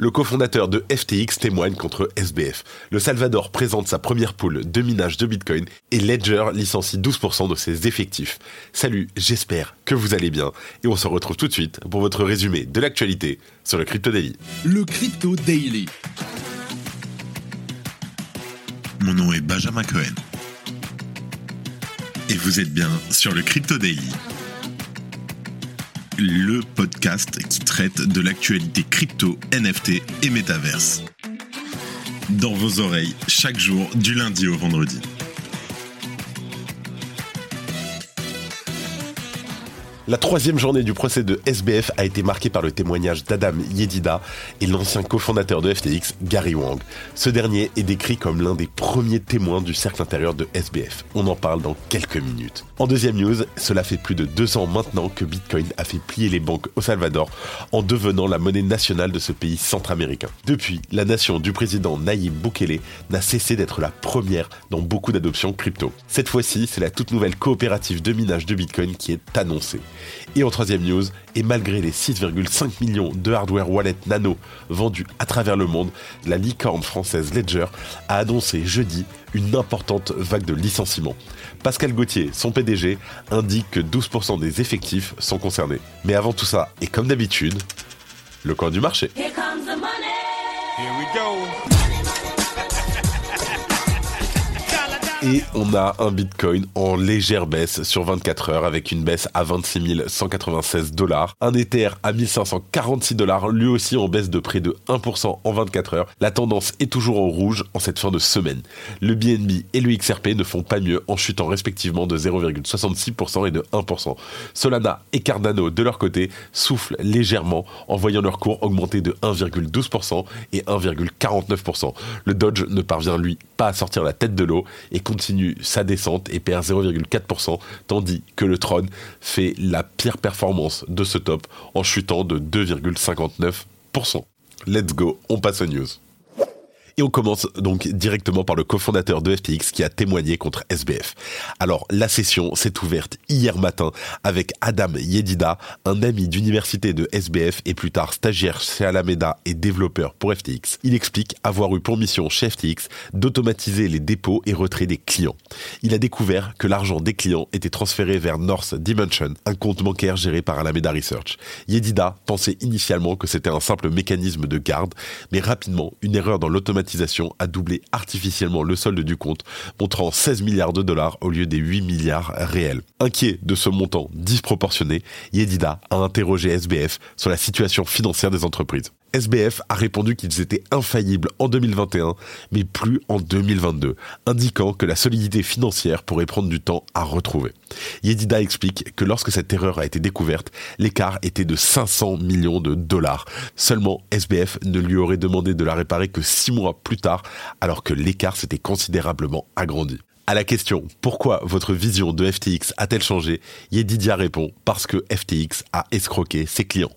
Le cofondateur de FTX témoigne contre SBF. Le Salvador présente sa première poule de minage de Bitcoin et Ledger licencie 12% de ses effectifs. Salut, j'espère que vous allez bien et on se retrouve tout de suite pour votre résumé de l'actualité sur le Crypto Daily. Le Crypto Daily. Mon nom est Benjamin Cohen. Et vous êtes bien sur le Crypto Daily le podcast qui traite de l'actualité crypto, NFT et métaverse. Dans vos oreilles, chaque jour, du lundi au vendredi. La troisième journée du procès de SBF a été marquée par le témoignage d'Adam Yedida et l'ancien cofondateur de FTX, Gary Wang. Ce dernier est décrit comme l'un des premiers témoins du cercle intérieur de SBF. On en parle dans quelques minutes. En deuxième news, cela fait plus de deux ans maintenant que Bitcoin a fait plier les banques au Salvador en devenant la monnaie nationale de ce pays centra-américain. Depuis, la nation du président Nayib Bukele n'a cessé d'être la première dans beaucoup d'adoptions crypto. Cette fois-ci, c'est la toute nouvelle coopérative de minage de Bitcoin qui est annoncée. Et en troisième news, et malgré les 6,5 millions de hardware wallet nano vendus à travers le monde, la licorne française Ledger a annoncé jeudi une importante vague de licenciements. Pascal Gauthier, son PDG, indique que 12% des effectifs sont concernés. Mais avant tout ça, et comme d'habitude, le coin du marché. Here comes the money. Here we go. Et on a un Bitcoin en légère baisse sur 24 heures avec une baisse à 26 196 dollars. Un Ether à 1546 dollars, lui aussi en baisse de près de 1% en 24 heures. La tendance est toujours en rouge en cette fin de semaine. Le BNB et le XRP ne font pas mieux en chutant respectivement de 0,66% et de 1%. Solana et Cardano de leur côté soufflent légèrement en voyant leur cours augmenter de 1,12% et 1,49%. Le Dodge ne parvient lui pas à sortir la tête de l'eau et continue sa descente et perd 0,4%, tandis que le Tron fait la pire performance de ce top en chutant de 2,59%. Let's go, on passe aux news. Et on commence donc directement par le cofondateur de FTX qui a témoigné contre SBF. Alors, la session s'est ouverte hier matin avec Adam Yedida, un ami d'université de SBF et plus tard stagiaire chez Alameda et développeur pour FTX. Il explique avoir eu pour mission chez FTX d'automatiser les dépôts et retraits des clients. Il a découvert que l'argent des clients était transféré vers North Dimension, un compte bancaire géré par Alameda Research. Yedida pensait initialement que c'était un simple mécanisme de garde, mais rapidement, une erreur dans l'automatisation a doublé artificiellement le solde du compte, montrant 16 milliards de dollars au lieu des 8 milliards réels. Inquiet de ce montant disproportionné, Yedida a interrogé SBF sur la situation financière des entreprises. SBF a répondu qu'ils étaient infaillibles en 2021, mais plus en 2022, indiquant que la solidité financière pourrait prendre du temps à retrouver. Yedida explique que lorsque cette erreur a été découverte, l'écart était de 500 millions de dollars. Seulement, SBF ne lui aurait demandé de la réparer que six mois plus tard, alors que l'écart s'était considérablement agrandi. À la question pourquoi votre vision de FTX a-t-elle changé, Yedidia répond parce que FTX a escroqué ses clients.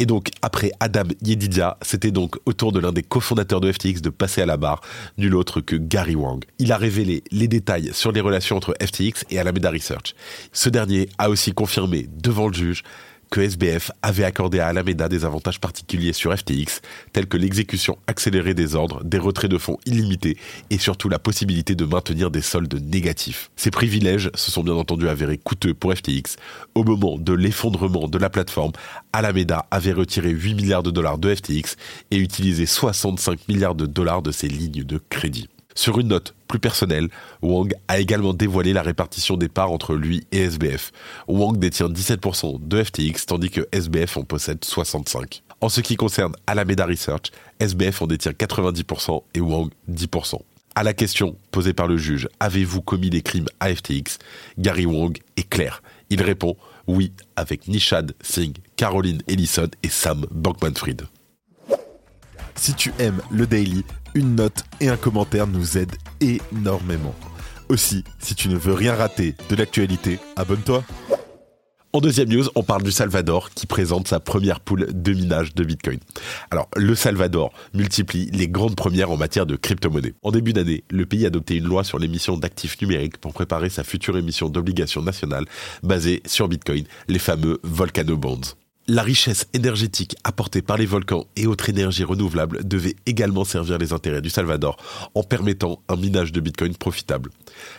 Et donc, après Adam Yedidia, c'était donc au tour de l'un des cofondateurs de FTX de passer à la barre, nul autre que Gary Wang. Il a révélé les détails sur les relations entre FTX et Alameda Research. Ce dernier a aussi confirmé devant le juge que SBF avait accordé à Alameda des avantages particuliers sur FTX, tels que l'exécution accélérée des ordres, des retraits de fonds illimités et surtout la possibilité de maintenir des soldes négatifs. Ces privilèges se sont bien entendu avérés coûteux pour FTX. Au moment de l'effondrement de la plateforme, Alameda avait retiré 8 milliards de dollars de FTX et utilisé 65 milliards de dollars de ses lignes de crédit. Sur une note plus personnelle, Wang a également dévoilé la répartition des parts entre lui et SBF. Wang détient 17% de FTX tandis que SBF en possède 65%. En ce qui concerne Alameda Research, SBF en détient 90% et Wang 10%. À la question posée par le juge, avez-vous commis des crimes à FTX Gary Wang est clair. Il répond oui avec Nishad Singh, Caroline Ellison et Sam Bankman-Fried. Si tu aimes le daily, une note et un commentaire nous aident énormément. Aussi, si tu ne veux rien rater de l'actualité, abonne-toi. En deuxième news, on parle du Salvador qui présente sa première poule de minage de Bitcoin. Alors, le Salvador multiplie les grandes premières en matière de crypto-monnaie. En début d'année, le pays a adopté une loi sur l'émission d'actifs numériques pour préparer sa future émission d'obligations nationales basée sur Bitcoin, les fameux Volcano Bonds. La richesse énergétique apportée par les volcans et autres énergies renouvelables devait également servir les intérêts du Salvador en permettant un minage de Bitcoin profitable.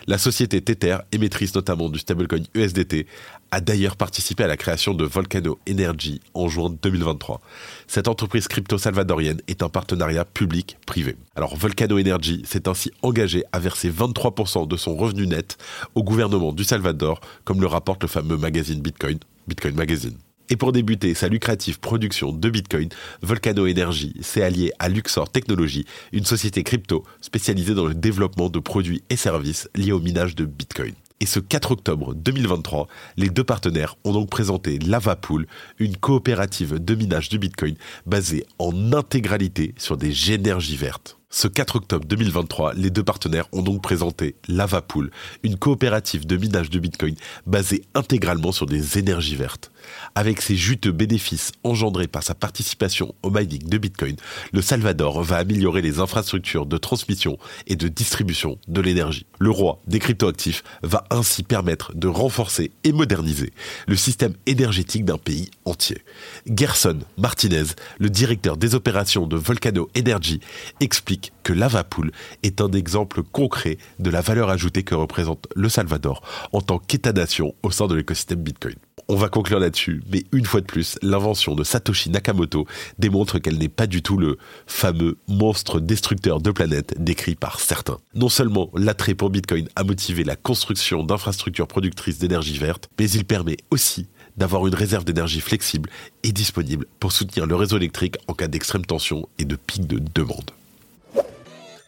La société Tether, émettrice notamment du stablecoin USDT, a d'ailleurs participé à la création de Volcano Energy en juin 2023. Cette entreprise crypto-salvadorienne est un partenariat public-privé. Alors Volcano Energy s'est ainsi engagé à verser 23% de son revenu net au gouvernement du Salvador, comme le rapporte le fameux magazine Bitcoin, Bitcoin Magazine. Et pour débuter sa lucrative production de Bitcoin, Volcano Energy s'est allié à Luxor Technology, une société crypto spécialisée dans le développement de produits et services liés au minage de Bitcoin. Et ce 4 octobre 2023, les deux partenaires ont donc présenté Lavapool, une coopérative de minage de Bitcoin basée en intégralité sur des énergies vertes. Ce 4 octobre 2023, les deux partenaires ont donc présenté Lavapool, une coopérative de minage de Bitcoin basée intégralement sur des énergies vertes. Avec ses juteux bénéfices engendrés par sa participation au mining de Bitcoin, le Salvador va améliorer les infrastructures de transmission et de distribution de l'énergie. Le roi des cryptoactifs va ainsi permettre de renforcer et moderniser le système énergétique d'un pays entier. Gerson Martinez, le directeur des opérations de Volcano Energy, explique que Lavapool est un exemple concret de la valeur ajoutée que représente le Salvador en tant qu'État-nation au sein de l'écosystème Bitcoin. On va conclure là-dessus, mais une fois de plus, l'invention de Satoshi Nakamoto démontre qu'elle n'est pas du tout le fameux monstre destructeur de planètes décrit par certains. Non seulement l'attrait pour Bitcoin a motivé la construction d'infrastructures productrices d'énergie verte, mais il permet aussi d'avoir une réserve d'énergie flexible et disponible pour soutenir le réseau électrique en cas d'extrême tension et de pic de demande.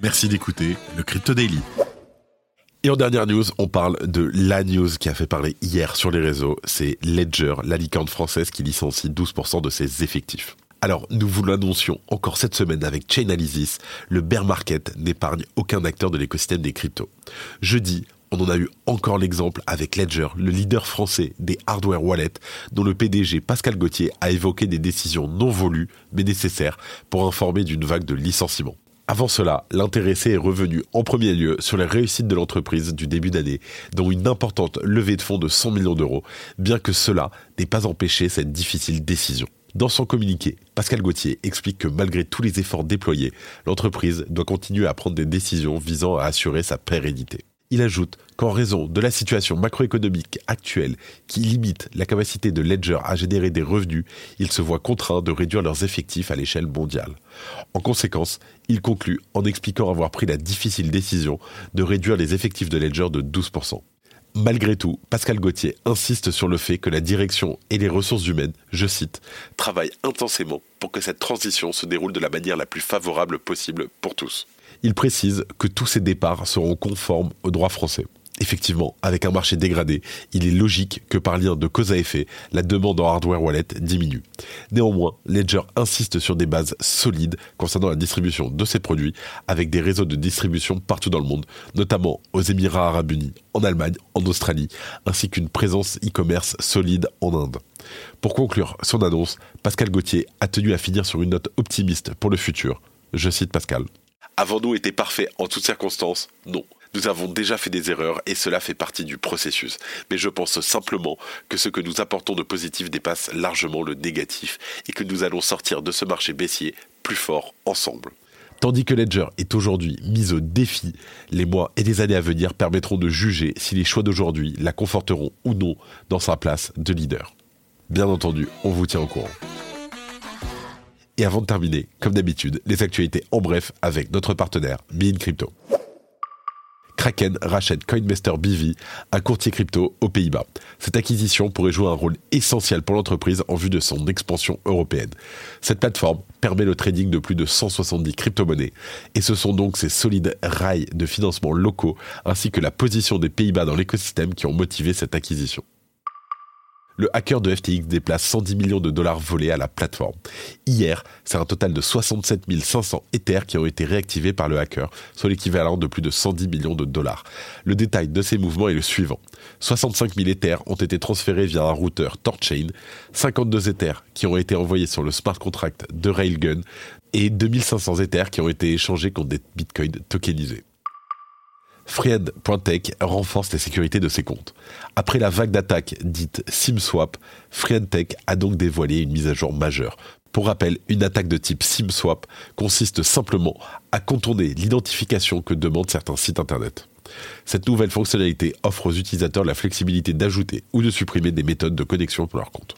Merci d'écouter le Crypto Daily. Et en dernière news, on parle de la news qui a fait parler hier sur les réseaux. C'est Ledger, la licorne française qui licencie 12% de ses effectifs. Alors, nous vous l'annoncions encore cette semaine avec Chainalysis, le bear market n'épargne aucun acteur de l'écosystème des cryptos. Jeudi, on en a eu encore l'exemple avec Ledger, le leader français des hardware wallets, dont le PDG Pascal Gauthier a évoqué des décisions non volues mais nécessaires pour informer d'une vague de licenciements. Avant cela, l'intéressé est revenu en premier lieu sur les réussites de l'entreprise du début d'année, dont une importante levée de fonds de 100 millions d'euros, bien que cela n'ait pas empêché cette difficile décision. Dans son communiqué, Pascal Gauthier explique que malgré tous les efforts déployés, l'entreprise doit continuer à prendre des décisions visant à assurer sa pérennité. Il ajoute qu'en raison de la situation macroéconomique actuelle qui limite la capacité de Ledger à générer des revenus, il se voit contraint de réduire leurs effectifs à l'échelle mondiale. En conséquence, il conclut en expliquant avoir pris la difficile décision de réduire les effectifs de Ledger de 12%. Malgré tout, Pascal Gauthier insiste sur le fait que la direction et les ressources humaines, je cite, travaillent intensément pour que cette transition se déroule de la manière la plus favorable possible pour tous. Il précise que tous ces départs seront conformes au droit français. Effectivement, avec un marché dégradé, il est logique que par lien de cause à effet, la demande en hardware wallet diminue. Néanmoins, Ledger insiste sur des bases solides concernant la distribution de ses produits, avec des réseaux de distribution partout dans le monde, notamment aux Émirats arabes unis, en Allemagne, en Australie, ainsi qu'une présence e-commerce solide en Inde. Pour conclure son annonce, Pascal Gauthier a tenu à finir sur une note optimiste pour le futur. Je cite Pascal. Avons-nous été parfaits en toutes circonstances Non. Nous avons déjà fait des erreurs et cela fait partie du processus. Mais je pense simplement que ce que nous apportons de positif dépasse largement le négatif et que nous allons sortir de ce marché baissier plus fort ensemble. Tandis que Ledger est aujourd'hui mise au défi, les mois et les années à venir permettront de juger si les choix d'aujourd'hui la conforteront ou non dans sa place de leader. Bien entendu, on vous tient au courant. Et avant de terminer, comme d'habitude, les actualités en bref avec notre partenaire Bean Crypto. Kraken rachète Coinmaster BV, un courtier crypto aux Pays-Bas. Cette acquisition pourrait jouer un rôle essentiel pour l'entreprise en vue de son expansion européenne. Cette plateforme permet le trading de plus de 170 crypto-monnaies et ce sont donc ces solides rails de financement locaux ainsi que la position des Pays-Bas dans l'écosystème qui ont motivé cette acquisition le hacker de FTX déplace 110 millions de dollars volés à la plateforme. Hier, c'est un total de 67 500 Ethers qui ont été réactivés par le hacker, soit l'équivalent de plus de 110 millions de dollars. Le détail de ces mouvements est le suivant. 65 000 Ethers ont été transférés via un routeur Torchain, 52 Ethers qui ont été envoyés sur le smart contract de Railgun et 2500 Ethers qui ont été échangés contre des bitcoins tokenisés. Friend.tech renforce la sécurité de ses comptes. Après la vague d'attaques dite SimSwap, Friend.tech a donc dévoilé une mise à jour majeure. Pour rappel, une attaque de type SimSwap consiste simplement à contourner l'identification que demandent certains sites internet. Cette nouvelle fonctionnalité offre aux utilisateurs la flexibilité d'ajouter ou de supprimer des méthodes de connexion pour leur compte.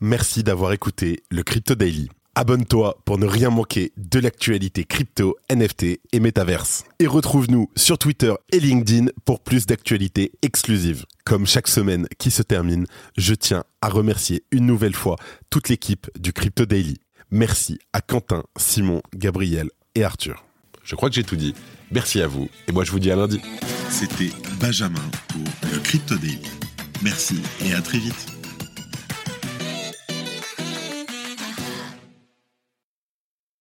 Merci d'avoir écouté le Crypto Daily. Abonne-toi pour ne rien manquer de l'actualité crypto, NFT et métaverse. Et retrouve-nous sur Twitter et LinkedIn pour plus d'actualités exclusives. Comme chaque semaine qui se termine, je tiens à remercier une nouvelle fois toute l'équipe du Crypto Daily. Merci à Quentin, Simon, Gabriel et Arthur. Je crois que j'ai tout dit. Merci à vous et moi je vous dis à lundi. C'était Benjamin pour le Crypto Daily. Merci et à très vite.